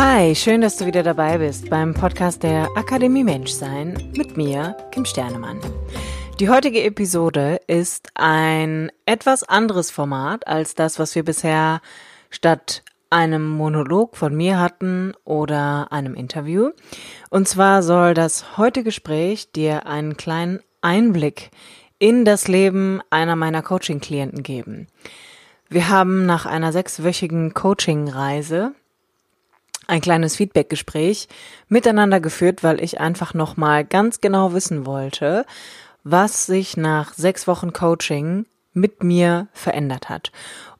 Hi, schön, dass du wieder dabei bist beim Podcast der Akademie Menschsein mit mir, Kim Sternemann. Die heutige Episode ist ein etwas anderes Format als das, was wir bisher statt einem Monolog von mir hatten oder einem Interview. Und zwar soll das heutige Gespräch dir einen kleinen Einblick in das Leben einer meiner Coaching-Klienten geben. Wir haben nach einer sechswöchigen Coaching-Reise ein kleines Feedback-Gespräch miteinander geführt, weil ich einfach nochmal ganz genau wissen wollte, was sich nach sechs Wochen Coaching mit mir verändert hat.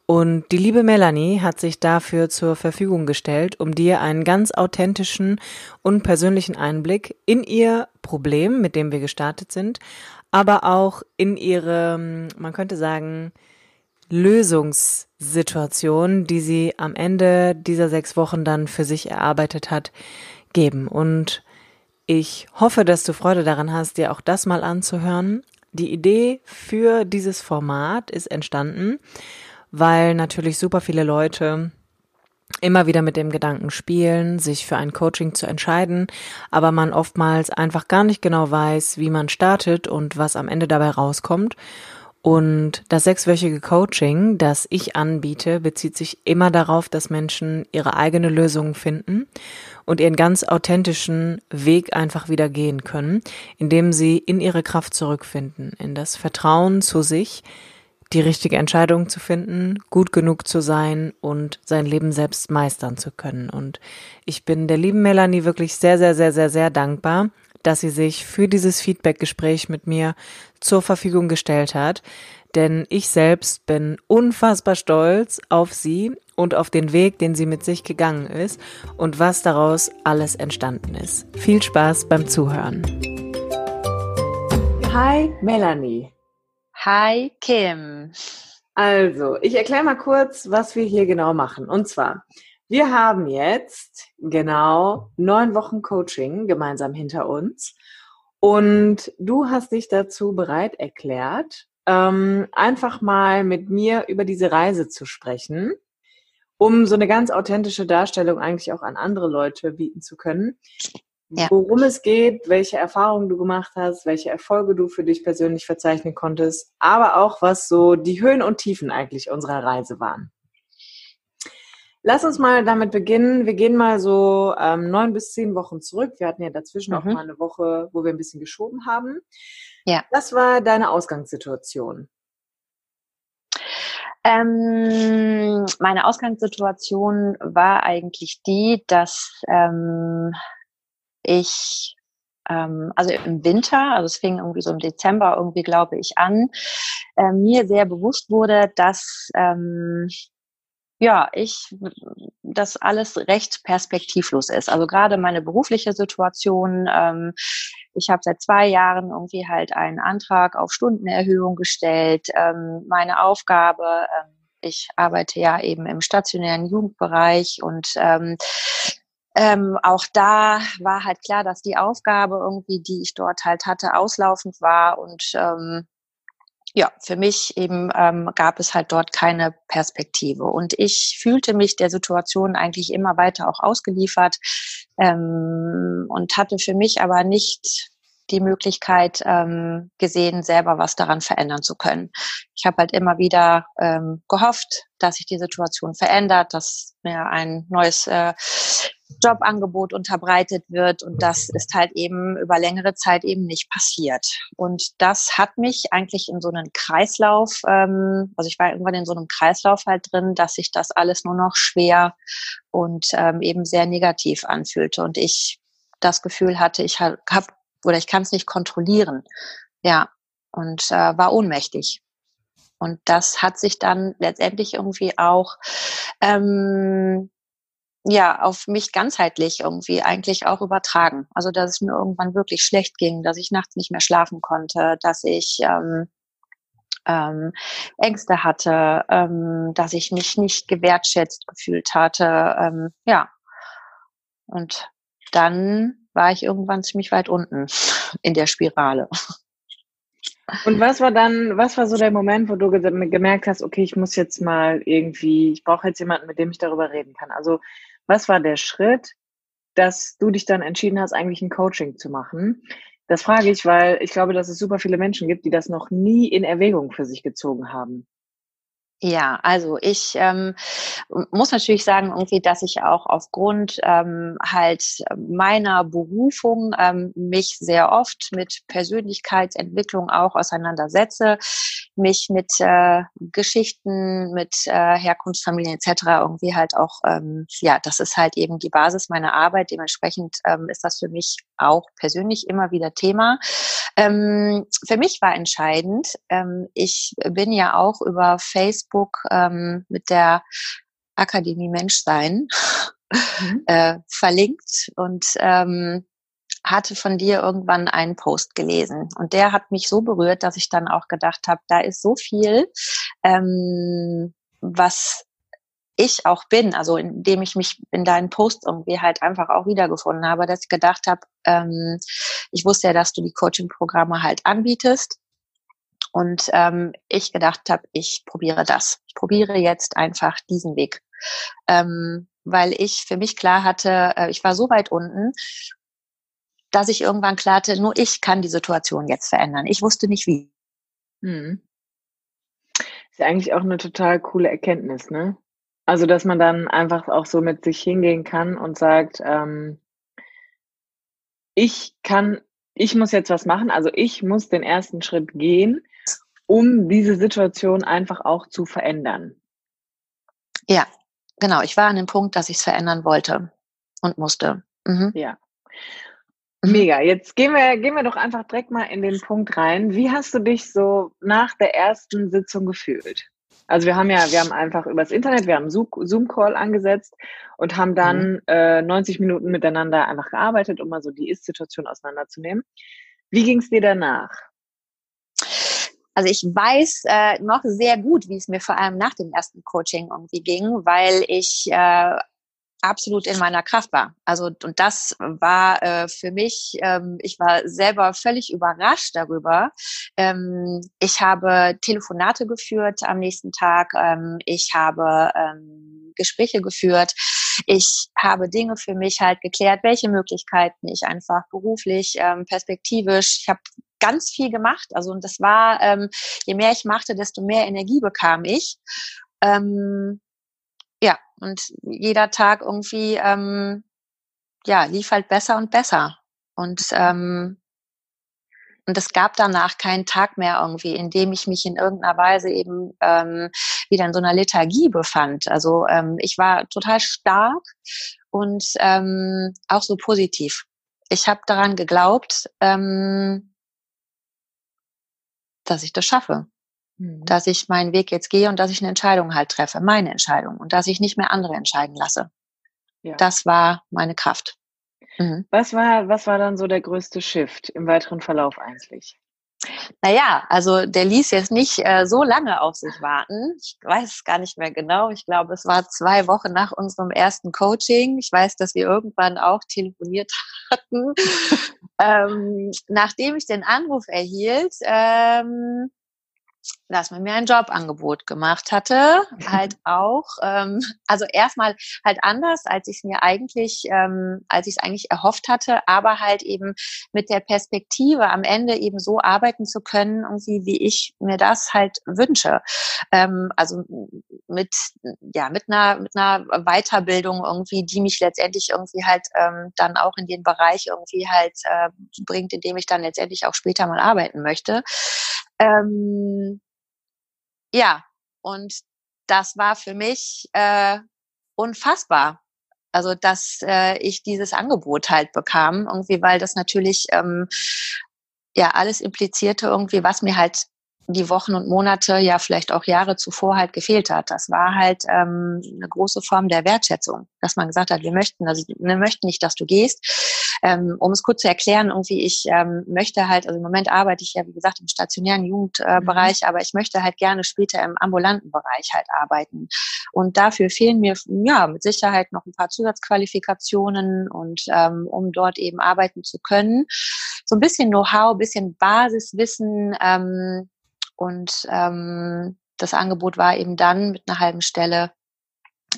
Und die liebe Melanie hat sich dafür zur Verfügung gestellt, um dir einen ganz authentischen und persönlichen Einblick in ihr Problem, mit dem wir gestartet sind, aber auch in ihre, man könnte sagen, Lösungssituation, die sie am Ende dieser sechs Wochen dann für sich erarbeitet hat, geben. Und ich hoffe, dass du Freude daran hast, dir auch das mal anzuhören. Die Idee für dieses Format ist entstanden, weil natürlich super viele Leute immer wieder mit dem Gedanken spielen, sich für ein Coaching zu entscheiden, aber man oftmals einfach gar nicht genau weiß, wie man startet und was am Ende dabei rauskommt. Und das sechswöchige Coaching, das ich anbiete, bezieht sich immer darauf, dass Menschen ihre eigene Lösung finden und ihren ganz authentischen Weg einfach wieder gehen können, indem sie in ihre Kraft zurückfinden, in das Vertrauen zu sich, die richtige Entscheidung zu finden, gut genug zu sein und sein Leben selbst meistern zu können. Und ich bin der lieben Melanie wirklich sehr, sehr, sehr, sehr, sehr dankbar, dass sie sich für dieses Feedback-Gespräch mit mir zur Verfügung gestellt hat. Denn ich selbst bin unfassbar stolz auf sie und auf den Weg, den sie mit sich gegangen ist und was daraus alles entstanden ist. Viel Spaß beim Zuhören. Hi Melanie. Hi Kim. Also, ich erkläre mal kurz, was wir hier genau machen. Und zwar, wir haben jetzt genau neun Wochen Coaching gemeinsam hinter uns. Und du hast dich dazu bereit erklärt, ähm, einfach mal mit mir über diese Reise zu sprechen, um so eine ganz authentische Darstellung eigentlich auch an andere Leute bieten zu können. Ja. Worum es geht, welche Erfahrungen du gemacht hast, welche Erfolge du für dich persönlich verzeichnen konntest, aber auch was so die Höhen und Tiefen eigentlich unserer Reise waren. Lass uns mal damit beginnen. Wir gehen mal so ähm, neun bis zehn Wochen zurück. Wir hatten ja dazwischen mhm. auch mal eine Woche, wo wir ein bisschen geschoben haben. Ja. Was war deine Ausgangssituation? Ähm, meine Ausgangssituation war eigentlich die, dass ähm, ich ähm, also im Winter, also es fing irgendwie so im Dezember irgendwie, glaube ich, an, äh, mir sehr bewusst wurde, dass ähm, ja, ich, dass alles recht perspektivlos ist. Also gerade meine berufliche Situation. Ähm, ich habe seit zwei Jahren irgendwie halt einen Antrag auf Stundenerhöhung gestellt. Ähm, meine Aufgabe, ähm, ich arbeite ja eben im stationären Jugendbereich und ähm, ähm, auch da war halt klar, dass die Aufgabe irgendwie, die ich dort halt hatte, auslaufend war und ähm, ja, für mich eben ähm, gab es halt dort keine Perspektive. Und ich fühlte mich der Situation eigentlich immer weiter auch ausgeliefert ähm, und hatte für mich aber nicht die Möglichkeit ähm, gesehen, selber was daran verändern zu können. Ich habe halt immer wieder ähm, gehofft, dass sich die Situation verändert, dass mir ein neues äh, Jobangebot unterbreitet wird und das ist halt eben über längere Zeit eben nicht passiert. Und das hat mich eigentlich in so einen Kreislauf, ähm, also ich war irgendwann in so einem Kreislauf halt drin, dass sich das alles nur noch schwer und ähm, eben sehr negativ anfühlte und ich das Gefühl hatte, ich habe oder ich kann es nicht kontrollieren. Ja, und äh, war ohnmächtig. Und das hat sich dann letztendlich irgendwie auch ähm, ja auf mich ganzheitlich irgendwie eigentlich auch übertragen. Also dass es mir irgendwann wirklich schlecht ging, dass ich nachts nicht mehr schlafen konnte, dass ich ähm, ähm, Ängste hatte, ähm, dass ich mich nicht gewertschätzt gefühlt hatte. Ähm, ja. Und dann war ich irgendwann ziemlich weit unten in der Spirale. Und was war dann, was war so der Moment, wo du gemerkt hast, okay, ich muss jetzt mal irgendwie, ich brauche jetzt jemanden, mit dem ich darüber reden kann. Also was war der Schritt, dass du dich dann entschieden hast, eigentlich ein Coaching zu machen? Das frage ich, weil ich glaube, dass es super viele Menschen gibt, die das noch nie in Erwägung für sich gezogen haben. Ja, also ich ähm, muss natürlich sagen, irgendwie, dass ich auch aufgrund ähm, halt meiner Berufung ähm, mich sehr oft mit Persönlichkeitsentwicklung auch auseinandersetze, mich mit äh, Geschichten, mit äh, Herkunftsfamilien etc. irgendwie halt auch, ähm, ja, das ist halt eben die Basis meiner Arbeit. Dementsprechend ähm, ist das für mich auch persönlich immer wieder Thema. Ähm, für mich war entscheidend, ähm, ich bin ja auch über Facebook ähm, mit der Akademie Menschsein mhm. äh, verlinkt und ähm, hatte von dir irgendwann einen Post gelesen und der hat mich so berührt, dass ich dann auch gedacht habe, da ist so viel, ähm, was ich auch bin, also indem ich mich in deinen Post irgendwie halt einfach auch wiedergefunden habe, dass ich gedacht habe, ähm, ich wusste ja, dass du die Coaching-Programme halt anbietest und ähm, ich gedacht habe, ich probiere das. Ich probiere jetzt einfach diesen Weg. Ähm, weil ich für mich klar hatte, äh, ich war so weit unten, dass ich irgendwann klar hatte, nur ich kann die Situation jetzt verändern. Ich wusste nicht wie. Hm. Ist ja eigentlich auch eine total coole Erkenntnis, ne? Also, dass man dann einfach auch so mit sich hingehen kann und sagt, ähm, ich kann, ich muss jetzt was machen, also ich muss den ersten Schritt gehen um diese Situation einfach auch zu verändern. Ja, genau. Ich war an dem Punkt, dass ich es verändern wollte und musste. Mhm. Ja. Mhm. Mega. Jetzt gehen wir, gehen wir doch einfach direkt mal in den Punkt rein. Wie hast du dich so nach der ersten Sitzung gefühlt? Also wir haben ja, wir haben einfach übers Internet, wir haben Zoom-Call angesetzt und haben dann mhm. äh, 90 Minuten miteinander einfach gearbeitet, um mal so die Ist-Situation auseinanderzunehmen. Wie ging es dir danach? Also ich weiß äh, noch sehr gut, wie es mir vor allem nach dem ersten Coaching irgendwie ging, weil ich äh, absolut in meiner Kraft war. Also und das war äh, für mich, ähm, ich war selber völlig überrascht darüber. Ähm, ich habe Telefonate geführt am nächsten Tag. Ähm, ich habe ähm, Gespräche geführt. Ich habe Dinge für mich halt geklärt, welche Möglichkeiten ich einfach beruflich, ähm, perspektivisch. Ich habe ganz viel gemacht. Also und das war, ähm, je mehr ich machte, desto mehr Energie bekam ich. Ähm, ja, und jeder Tag irgendwie, ähm, ja, lief halt besser und besser. Und ähm, und es gab danach keinen Tag mehr irgendwie, in dem ich mich in irgendeiner Weise eben ähm, wieder in so einer Lethargie befand. Also ähm, ich war total stark und ähm, auch so positiv. Ich habe daran geglaubt, ähm, dass ich das schaffe. Mhm. Dass ich meinen Weg jetzt gehe und dass ich eine Entscheidung halt treffe, meine Entscheidung und dass ich nicht mehr andere entscheiden lasse. Ja. Das war meine Kraft. Mhm. Was war, was war dann so der größte Shift im weiteren Verlauf eigentlich? Naja, also der ließ jetzt nicht äh, so lange auf sich warten. Ich weiß es gar nicht mehr genau. Ich glaube, es war zwei Wochen nach unserem ersten Coaching. Ich weiß, dass wir irgendwann auch telefoniert hatten. ähm, nachdem ich den Anruf erhielt, ähm, dass man mir ein Jobangebot gemacht hatte, halt auch, ähm, also erstmal halt anders, als ich es mir eigentlich, ähm, als ich es eigentlich erhofft hatte, aber halt eben mit der Perspektive am Ende eben so arbeiten zu können, irgendwie wie ich mir das halt wünsche. Ähm, also mit ja mit einer mit einer Weiterbildung irgendwie, die mich letztendlich irgendwie halt ähm, dann auch in den Bereich irgendwie halt äh, bringt, in dem ich dann letztendlich auch später mal arbeiten möchte. Ähm, ja, und das war für mich äh, unfassbar. Also, dass äh, ich dieses Angebot halt bekam, irgendwie, weil das natürlich ähm, ja alles implizierte irgendwie, was mir halt die Wochen und Monate, ja vielleicht auch Jahre zuvor halt gefehlt hat. Das war halt ähm, eine große Form der Wertschätzung, dass man gesagt hat, wir möchten, also wir möchten nicht, dass du gehst. Ähm, um es kurz zu erklären, irgendwie ich ähm, möchte halt, also im Moment arbeite ich ja wie gesagt im stationären Jugendbereich, äh, aber ich möchte halt gerne später im ambulanten Bereich halt arbeiten. Und dafür fehlen mir ja mit Sicherheit noch ein paar Zusatzqualifikationen und ähm, um dort eben arbeiten zu können, so ein bisschen Know-how, bisschen Basiswissen. Ähm, und ähm, das Angebot war eben dann mit einer halben Stelle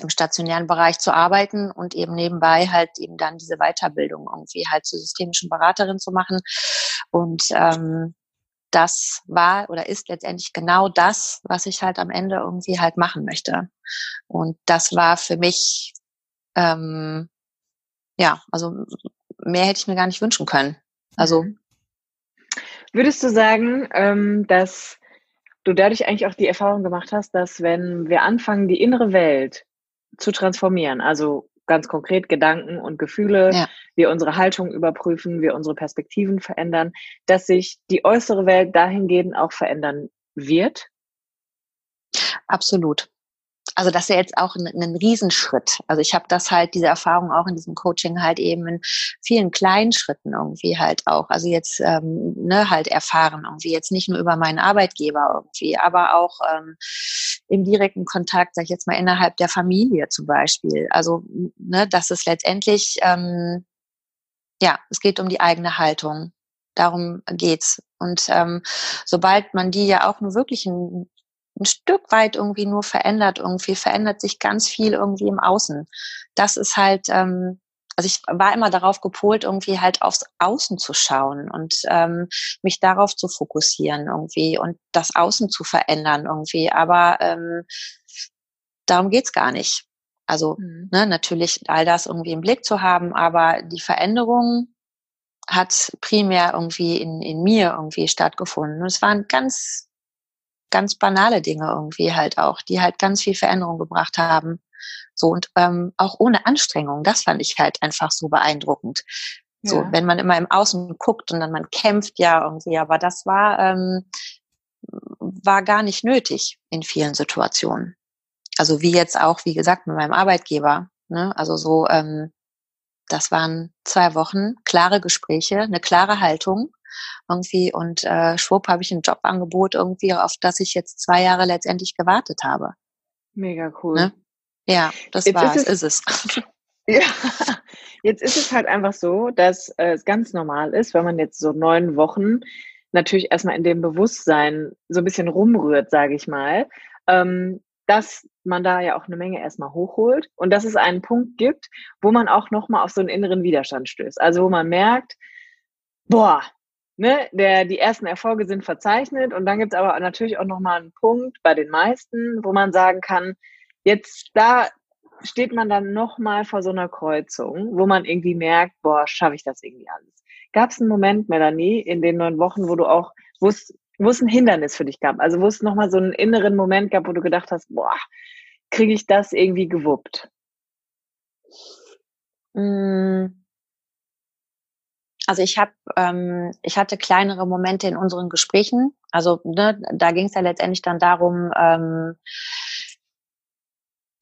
im stationären Bereich zu arbeiten und eben nebenbei halt eben dann diese Weiterbildung irgendwie halt zur systemischen Beraterin zu machen. Und ähm, das war oder ist letztendlich genau das, was ich halt am Ende irgendwie halt machen möchte. Und das war für mich, ähm, ja, also mehr hätte ich mir gar nicht wünschen können. Also mhm. würdest du sagen, ähm, dass du dadurch eigentlich auch die Erfahrung gemacht hast, dass wenn wir anfangen, die innere Welt zu transformieren, also ganz konkret Gedanken und Gefühle, ja. wir unsere Haltung überprüfen, wir unsere Perspektiven verändern, dass sich die äußere Welt dahingehend auch verändern wird? Absolut also das ist ja jetzt auch ein, ein Riesenschritt. Also ich habe das halt, diese Erfahrung auch in diesem Coaching halt eben in vielen kleinen Schritten irgendwie halt auch. Also jetzt ähm, ne, halt erfahren irgendwie jetzt nicht nur über meinen Arbeitgeber irgendwie, aber auch ähm, im direkten Kontakt, sag ich jetzt mal, innerhalb der Familie zum Beispiel. Also, ne, das ist letztendlich, ähm, ja, es geht um die eigene Haltung. Darum geht's. Und ähm, sobald man die ja auch nur wirklich ein ein Stück weit irgendwie nur verändert. Irgendwie verändert sich ganz viel irgendwie im Außen. Das ist halt, ähm, also ich war immer darauf gepolt, irgendwie halt aufs Außen zu schauen und ähm, mich darauf zu fokussieren irgendwie und das Außen zu verändern irgendwie. Aber ähm, darum geht's gar nicht. Also mhm. ne, natürlich all das irgendwie im Blick zu haben, aber die Veränderung hat primär irgendwie in, in mir irgendwie stattgefunden. Und es waren ganz ganz banale Dinge irgendwie halt auch, die halt ganz viel Veränderung gebracht haben. So und ähm, auch ohne Anstrengung. Das fand ich halt einfach so beeindruckend. So, ja. wenn man immer im Außen guckt und dann man kämpft ja irgendwie, aber das war ähm, war gar nicht nötig in vielen Situationen. Also wie jetzt auch, wie gesagt, mit meinem Arbeitgeber. Ne? Also so, ähm, das waren zwei Wochen klare Gespräche, eine klare Haltung irgendwie und äh, schwupp habe ich ein Jobangebot irgendwie, auf das ich jetzt zwei Jahre letztendlich gewartet habe. Mega cool. Ne? Ja, das jetzt war ist es. Ist es. Ja, jetzt ist es halt einfach so, dass äh, es ganz normal ist, wenn man jetzt so neun Wochen natürlich erstmal in dem Bewusstsein so ein bisschen rumrührt, sage ich mal, ähm, dass man da ja auch eine Menge erstmal hochholt und dass es einen Punkt gibt, wo man auch nochmal auf so einen inneren Widerstand stößt. Also wo man merkt, boah, ne, der, die ersten Erfolge sind verzeichnet und dann gibt es aber natürlich auch nochmal einen Punkt bei den meisten, wo man sagen kann, jetzt da steht man dann nochmal vor so einer Kreuzung, wo man irgendwie merkt, boah, schaffe ich das irgendwie alles. Gab es einen Moment, Melanie, in den neun Wochen, wo du auch, wo es, ein Hindernis für dich gab, also wo es nochmal so einen inneren Moment gab, wo du gedacht hast, boah, kriege ich das irgendwie gewuppt? Mmh also ich habe, ähm, ich hatte kleinere Momente in unseren Gesprächen. Also ne, da ging es ja letztendlich dann darum, ähm,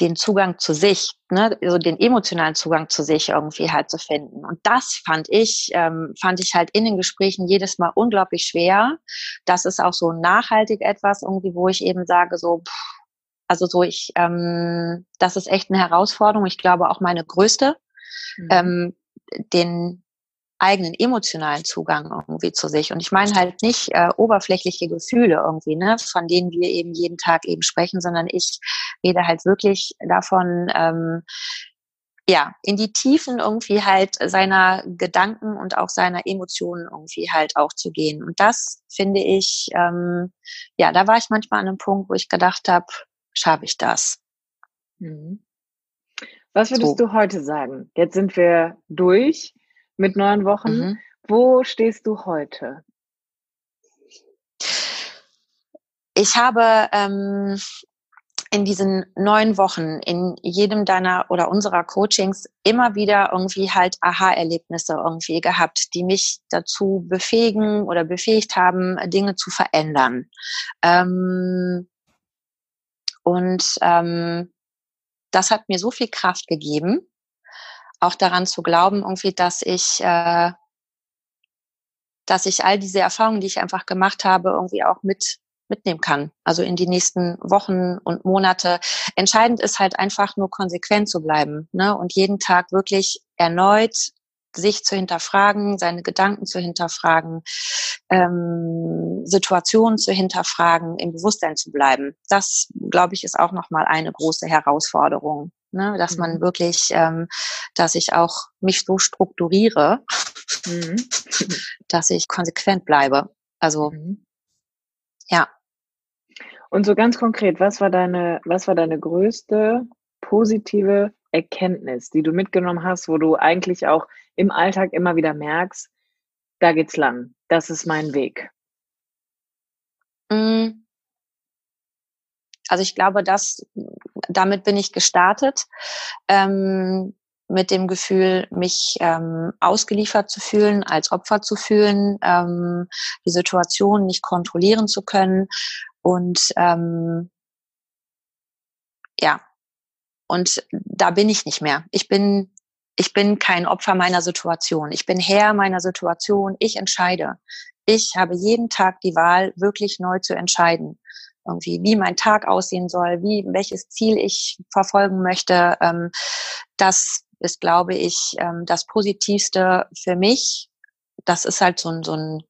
den Zugang zu sich, ne, also den emotionalen Zugang zu sich irgendwie halt zu finden. Und das fand ich, ähm, fand ich halt in den Gesprächen jedes Mal unglaublich schwer. Das ist auch so nachhaltig etwas irgendwie, wo ich eben sage so, pff, also so ich, ähm, das ist echt eine Herausforderung. Ich glaube auch meine größte, mhm. ähm, den eigenen emotionalen Zugang irgendwie zu sich. Und ich meine halt nicht äh, oberflächliche Gefühle irgendwie, ne, von denen wir eben jeden Tag eben sprechen, sondern ich rede halt wirklich davon, ähm, ja, in die Tiefen irgendwie halt seiner Gedanken und auch seiner Emotionen irgendwie halt auch zu gehen. Und das finde ich, ähm, ja, da war ich manchmal an einem Punkt, wo ich gedacht habe, schaffe ich das. Mhm. Was würdest so. du heute sagen? Jetzt sind wir durch mit neun Wochen. Mhm. Wo stehst du heute? Ich habe, ähm, in diesen neun Wochen, in jedem deiner oder unserer Coachings immer wieder irgendwie halt Aha-Erlebnisse irgendwie gehabt, die mich dazu befähigen oder befähigt haben, Dinge zu verändern. Ähm, und ähm, das hat mir so viel Kraft gegeben, auch daran zu glauben, irgendwie, dass ich, äh, dass ich all diese Erfahrungen, die ich einfach gemacht habe, irgendwie auch mit mitnehmen kann. Also in die nächsten Wochen und Monate. Entscheidend ist halt einfach nur konsequent zu bleiben ne? und jeden Tag wirklich erneut sich zu hinterfragen, seine Gedanken zu hinterfragen, ähm, Situationen zu hinterfragen, im Bewusstsein zu bleiben. Das, glaube ich, ist auch nochmal eine große Herausforderung. Ne? Dass mhm. man wirklich, ähm, dass ich auch mich so strukturiere, mhm. dass ich konsequent bleibe. Also mhm. ja. Und so ganz konkret, was war deine, was war deine größte positive Erkenntnis, die du mitgenommen hast, wo du eigentlich auch im Alltag immer wieder merkst, da geht's lang, das ist mein Weg? Mm. Also ich glaube, dass damit bin ich gestartet. Ähm, mit dem Gefühl, mich ähm, ausgeliefert zu fühlen, als Opfer zu fühlen, ähm, die Situation nicht kontrollieren zu können und ähm, ja, und da bin ich nicht mehr. Ich bin, ich bin kein Opfer meiner Situation. Ich bin Herr meiner Situation. Ich entscheide. Ich habe jeden Tag die Wahl, wirklich neu zu entscheiden. Irgendwie, wie mein Tag aussehen soll, wie, welches Ziel ich verfolgen möchte. Ähm, das ist, glaube ich, ähm, das Positivste für mich. Das ist halt so ein, so ein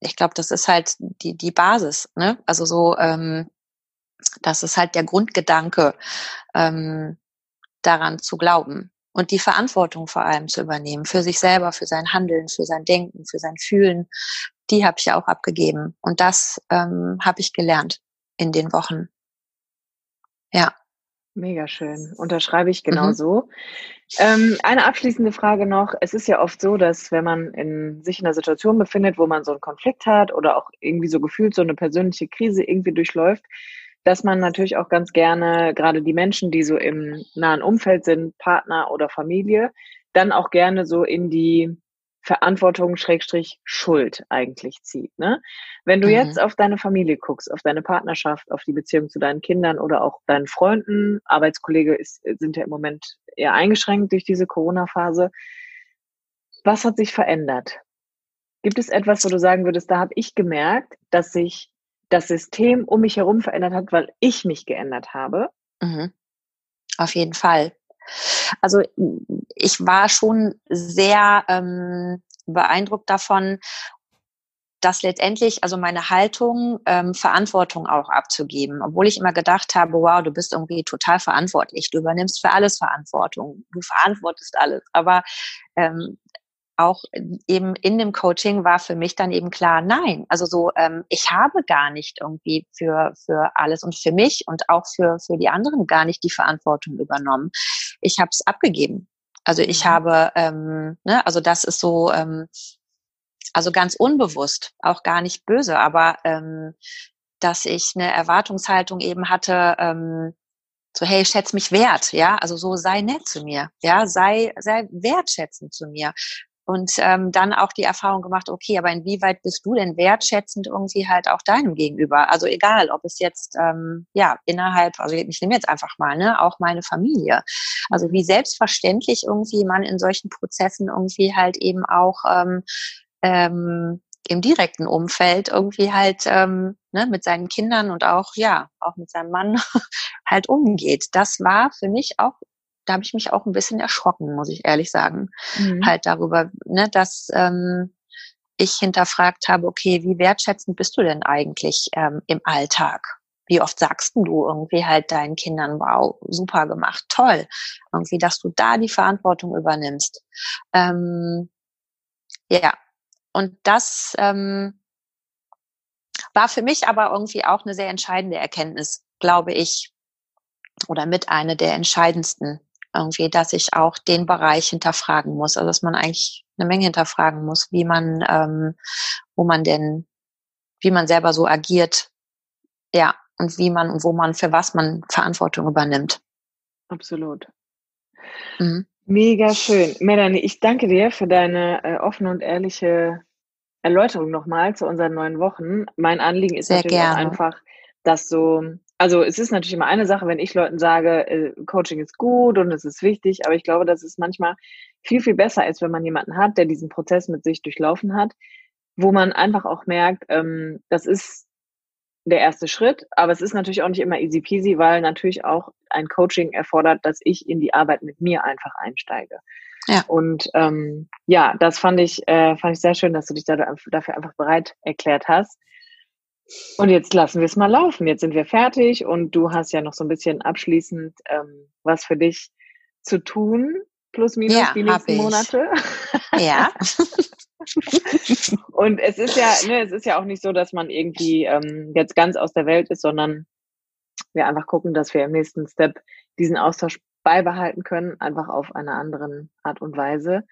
ich glaube, das ist halt die, die Basis, ne? Also so, ähm, das ist halt der Grundgedanke, ähm, daran zu glauben und die Verantwortung vor allem zu übernehmen, für sich selber, für sein Handeln, für sein Denken, für sein Fühlen, die habe ich ja auch abgegeben. Und das ähm, habe ich gelernt in den Wochen. Ja. Mega schön. Unterschreibe ich genau mhm. so. Ähm, eine abschließende Frage noch. Es ist ja oft so, dass wenn man in, sich in einer Situation befindet, wo man so einen Konflikt hat oder auch irgendwie so gefühlt so eine persönliche Krise irgendwie durchläuft, dass man natürlich auch ganz gerne, gerade die Menschen, die so im nahen Umfeld sind, Partner oder Familie, dann auch gerne so in die Verantwortung Schrägstrich Schuld eigentlich zieht. Ne? Wenn du mhm. jetzt auf deine Familie guckst, auf deine Partnerschaft, auf die Beziehung zu deinen Kindern oder auch deinen Freunden, Arbeitskollege ist, sind ja im Moment eher eingeschränkt durch diese Corona-Phase. Was hat sich verändert? Gibt es etwas, wo du sagen würdest, da habe ich gemerkt, dass sich das System um mich herum verändert hat, weil ich mich geändert habe? Mhm. Auf jeden Fall. Also ich war schon sehr ähm, beeindruckt davon, dass letztendlich, also meine Haltung, ähm, Verantwortung auch abzugeben, obwohl ich immer gedacht habe, wow, du bist irgendwie total verantwortlich, du übernimmst für alles Verantwortung, du verantwortest alles. Aber ähm, auch eben in dem Coaching war für mich dann eben klar, nein, also so, ähm, ich habe gar nicht irgendwie für, für alles und für mich und auch für, für die anderen gar nicht die Verantwortung übernommen. Ich habe es abgegeben. Also ich mhm. habe, ähm, ne, also das ist so, ähm, also ganz unbewusst, auch gar nicht böse, aber ähm, dass ich eine Erwartungshaltung eben hatte, ähm, so hey, schätz mich wert, ja, also so sei nett zu mir, ja, sei sei wertschätzend zu mir und ähm, dann auch die Erfahrung gemacht, okay, aber inwieweit bist du denn wertschätzend irgendwie halt auch deinem Gegenüber? Also egal, ob es jetzt ähm, ja innerhalb, also ich nehme jetzt einfach mal, ne, auch meine Familie. Also wie selbstverständlich irgendwie man in solchen Prozessen irgendwie halt eben auch ähm, ähm, im direkten Umfeld irgendwie halt ähm, ne, mit seinen Kindern und auch ja auch mit seinem Mann halt umgeht. Das war für mich auch da habe ich mich auch ein bisschen erschrocken, muss ich ehrlich sagen. Mhm. Halt darüber, ne, dass ähm, ich hinterfragt habe, okay, wie wertschätzend bist du denn eigentlich ähm, im Alltag? Wie oft sagst du irgendwie halt deinen Kindern, wow, super gemacht, toll. Irgendwie, dass du da die Verantwortung übernimmst. Ähm, ja, und das ähm, war für mich aber irgendwie auch eine sehr entscheidende Erkenntnis, glaube ich, oder mit einer der entscheidendsten irgendwie, dass ich auch den Bereich hinterfragen muss. Also dass man eigentlich eine Menge hinterfragen muss, wie man, ähm, wo man denn, wie man selber so agiert. Ja, und wie man und wo man für was man Verantwortung übernimmt. Absolut. Mhm. Mega schön. Melanie, ich danke dir für deine äh, offene und ehrliche Erläuterung nochmal zu unseren neun Wochen. Mein Anliegen ist Sehr natürlich einfach, dass so, also es ist natürlich immer eine Sache, wenn ich Leuten sage, äh, Coaching ist gut und es ist wichtig, aber ich glaube, dass es manchmal viel, viel besser ist, wenn man jemanden hat, der diesen Prozess mit sich durchlaufen hat, wo man einfach auch merkt, ähm, das ist der erste Schritt, aber es ist natürlich auch nicht immer easy peasy, weil natürlich auch ein Coaching erfordert, dass ich in die Arbeit mit mir einfach einsteige. Ja. Und ähm, ja, das fand ich, äh, fand ich sehr schön, dass du dich dafür einfach bereit erklärt hast. Und jetzt lassen wir es mal laufen. Jetzt sind wir fertig und du hast ja noch so ein bisschen abschließend ähm, was für dich zu tun, plus minus ja, die nächsten Monate. Ja. und es ist ja, ne, es ist ja auch nicht so, dass man irgendwie ähm, jetzt ganz aus der Welt ist, sondern wir einfach gucken, dass wir im nächsten Step diesen Austausch beibehalten können, einfach auf einer anderen Art und Weise.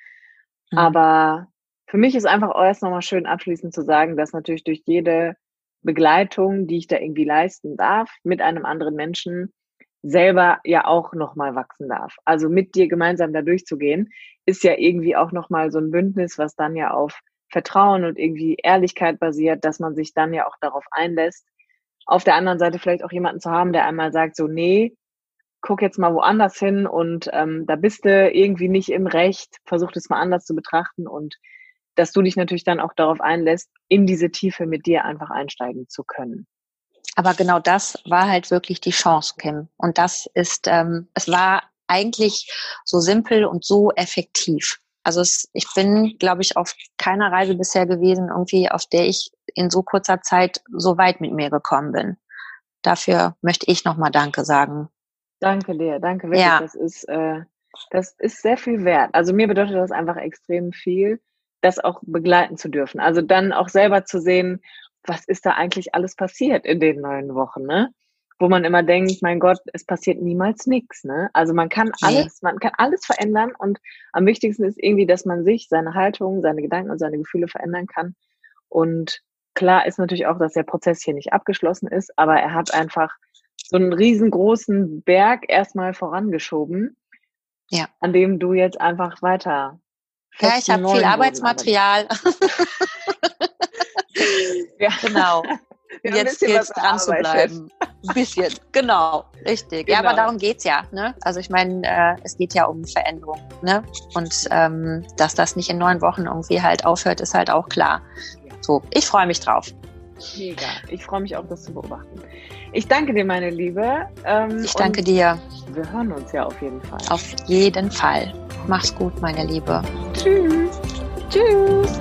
Mhm. Aber für mich ist einfach erst nochmal schön abschließend zu sagen, dass natürlich durch jede Begleitung, die ich da irgendwie leisten darf, mit einem anderen Menschen, selber ja auch nochmal wachsen darf. Also mit dir gemeinsam da durchzugehen, ist ja irgendwie auch nochmal so ein Bündnis, was dann ja auf Vertrauen und irgendwie Ehrlichkeit basiert, dass man sich dann ja auch darauf einlässt. Auf der anderen Seite vielleicht auch jemanden zu haben, der einmal sagt, so, nee, guck jetzt mal woanders hin und ähm, da bist du irgendwie nicht im Recht, versuch das mal anders zu betrachten und dass du dich natürlich dann auch darauf einlässt, in diese Tiefe mit dir einfach einsteigen zu können. Aber genau das war halt wirklich die Chance, Kim. Und das ist, ähm, es war eigentlich so simpel und so effektiv. Also es, ich bin, glaube ich, auf keiner Reise bisher gewesen, irgendwie, auf der ich in so kurzer Zeit so weit mit mir gekommen bin. Dafür möchte ich nochmal Danke sagen. Danke dir, danke wirklich. Ja. Das ist, äh, das ist sehr viel wert. Also mir bedeutet das einfach extrem viel, das auch begleiten zu dürfen. Also dann auch selber zu sehen, was ist da eigentlich alles passiert in den neun Wochen, ne? Wo man immer denkt, mein Gott, es passiert niemals nichts, ne? Also man kann alles, man kann alles verändern und am wichtigsten ist irgendwie, dass man sich, seine Haltung, seine Gedanken und seine Gefühle verändern kann. Und klar ist natürlich auch, dass der Prozess hier nicht abgeschlossen ist, aber er hat einfach so einen riesengroßen Berg erstmal vorangeschoben, ja. an dem du jetzt einfach weiter. Ja, ich habe viel Arbeitsmaterial. ja. Genau. jetzt gilt es dran zu bleiben. Ein bisschen, genau, richtig. Genau. Ja, aber genau. darum geht's ja. Ne? Also ich meine, äh, es geht ja um Veränderung. Ne? Und ähm, dass das nicht in neun Wochen irgendwie halt aufhört, ist halt auch klar. So, ich freue mich drauf. Mega. Ich freue mich auch, das zu beobachten. Ich danke dir, meine Liebe. Ähm, ich danke dir. Wir hören uns ja auf jeden Fall. Auf jeden Fall. Mach's gut, meine Liebe. Tschüss. Tschüss.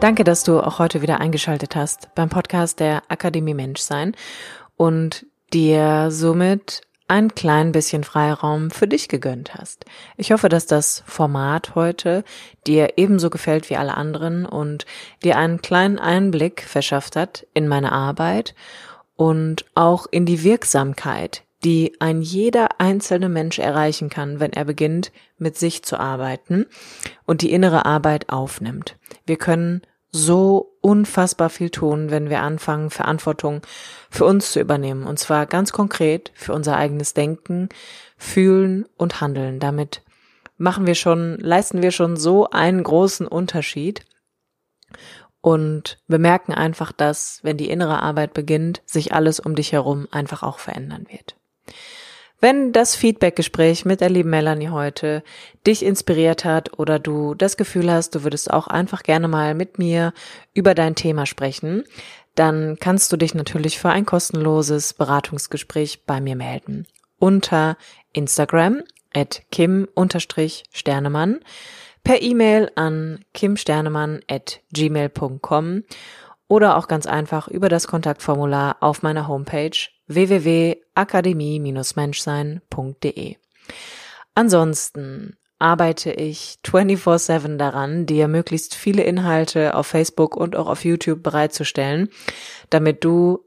Danke, dass du auch heute wieder eingeschaltet hast beim Podcast der Akademie Menschsein und dir somit ein klein bisschen Freiraum für dich gegönnt hast. Ich hoffe, dass das Format heute dir ebenso gefällt wie alle anderen und dir einen kleinen Einblick verschafft hat in meine Arbeit und auch in die Wirksamkeit, die ein jeder einzelne Mensch erreichen kann, wenn er beginnt, mit sich zu arbeiten und die innere Arbeit aufnimmt. Wir können so unfassbar viel tun, wenn wir anfangen, Verantwortung für uns zu übernehmen. Und zwar ganz konkret für unser eigenes Denken, Fühlen und Handeln. Damit machen wir schon, leisten wir schon so einen großen Unterschied und bemerken einfach, dass, wenn die innere Arbeit beginnt, sich alles um dich herum einfach auch verändern wird. Wenn das Feedbackgespräch mit der lieben Melanie heute dich inspiriert hat oder du das Gefühl hast, du würdest auch einfach gerne mal mit mir über dein Thema sprechen, dann kannst du dich natürlich für ein kostenloses Beratungsgespräch bei mir melden. Unter Instagram at kim-sternemann, per E-Mail an kimsternemann at gmail.com oder auch ganz einfach über das Kontaktformular auf meiner Homepage www.akademie-menschsein.de. Ansonsten arbeite ich 24/7 daran, dir möglichst viele Inhalte auf Facebook und auch auf YouTube bereitzustellen, damit du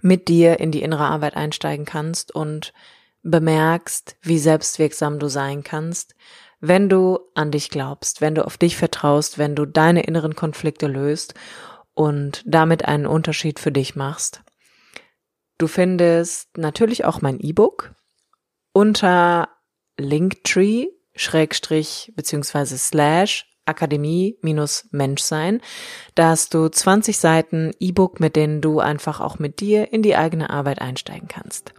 mit dir in die innere Arbeit einsteigen kannst und bemerkst, wie selbstwirksam du sein kannst, wenn du an dich glaubst, wenn du auf dich vertraust, wenn du deine inneren Konflikte löst und damit einen Unterschied für dich machst. Du findest natürlich auch mein E-Book unter Linktree Schrägstrich beziehungsweise Slash Akademie-Menschsein. Da hast du 20 Seiten E-Book, mit denen du einfach auch mit dir in die eigene Arbeit einsteigen kannst.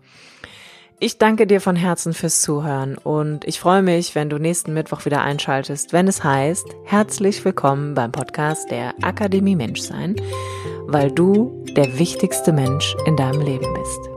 Ich danke dir von Herzen fürs Zuhören und ich freue mich, wenn du nächsten Mittwoch wieder einschaltest, wenn es heißt, herzlich willkommen beim Podcast der Akademie Menschsein, weil du der wichtigste Mensch in deinem Leben bist.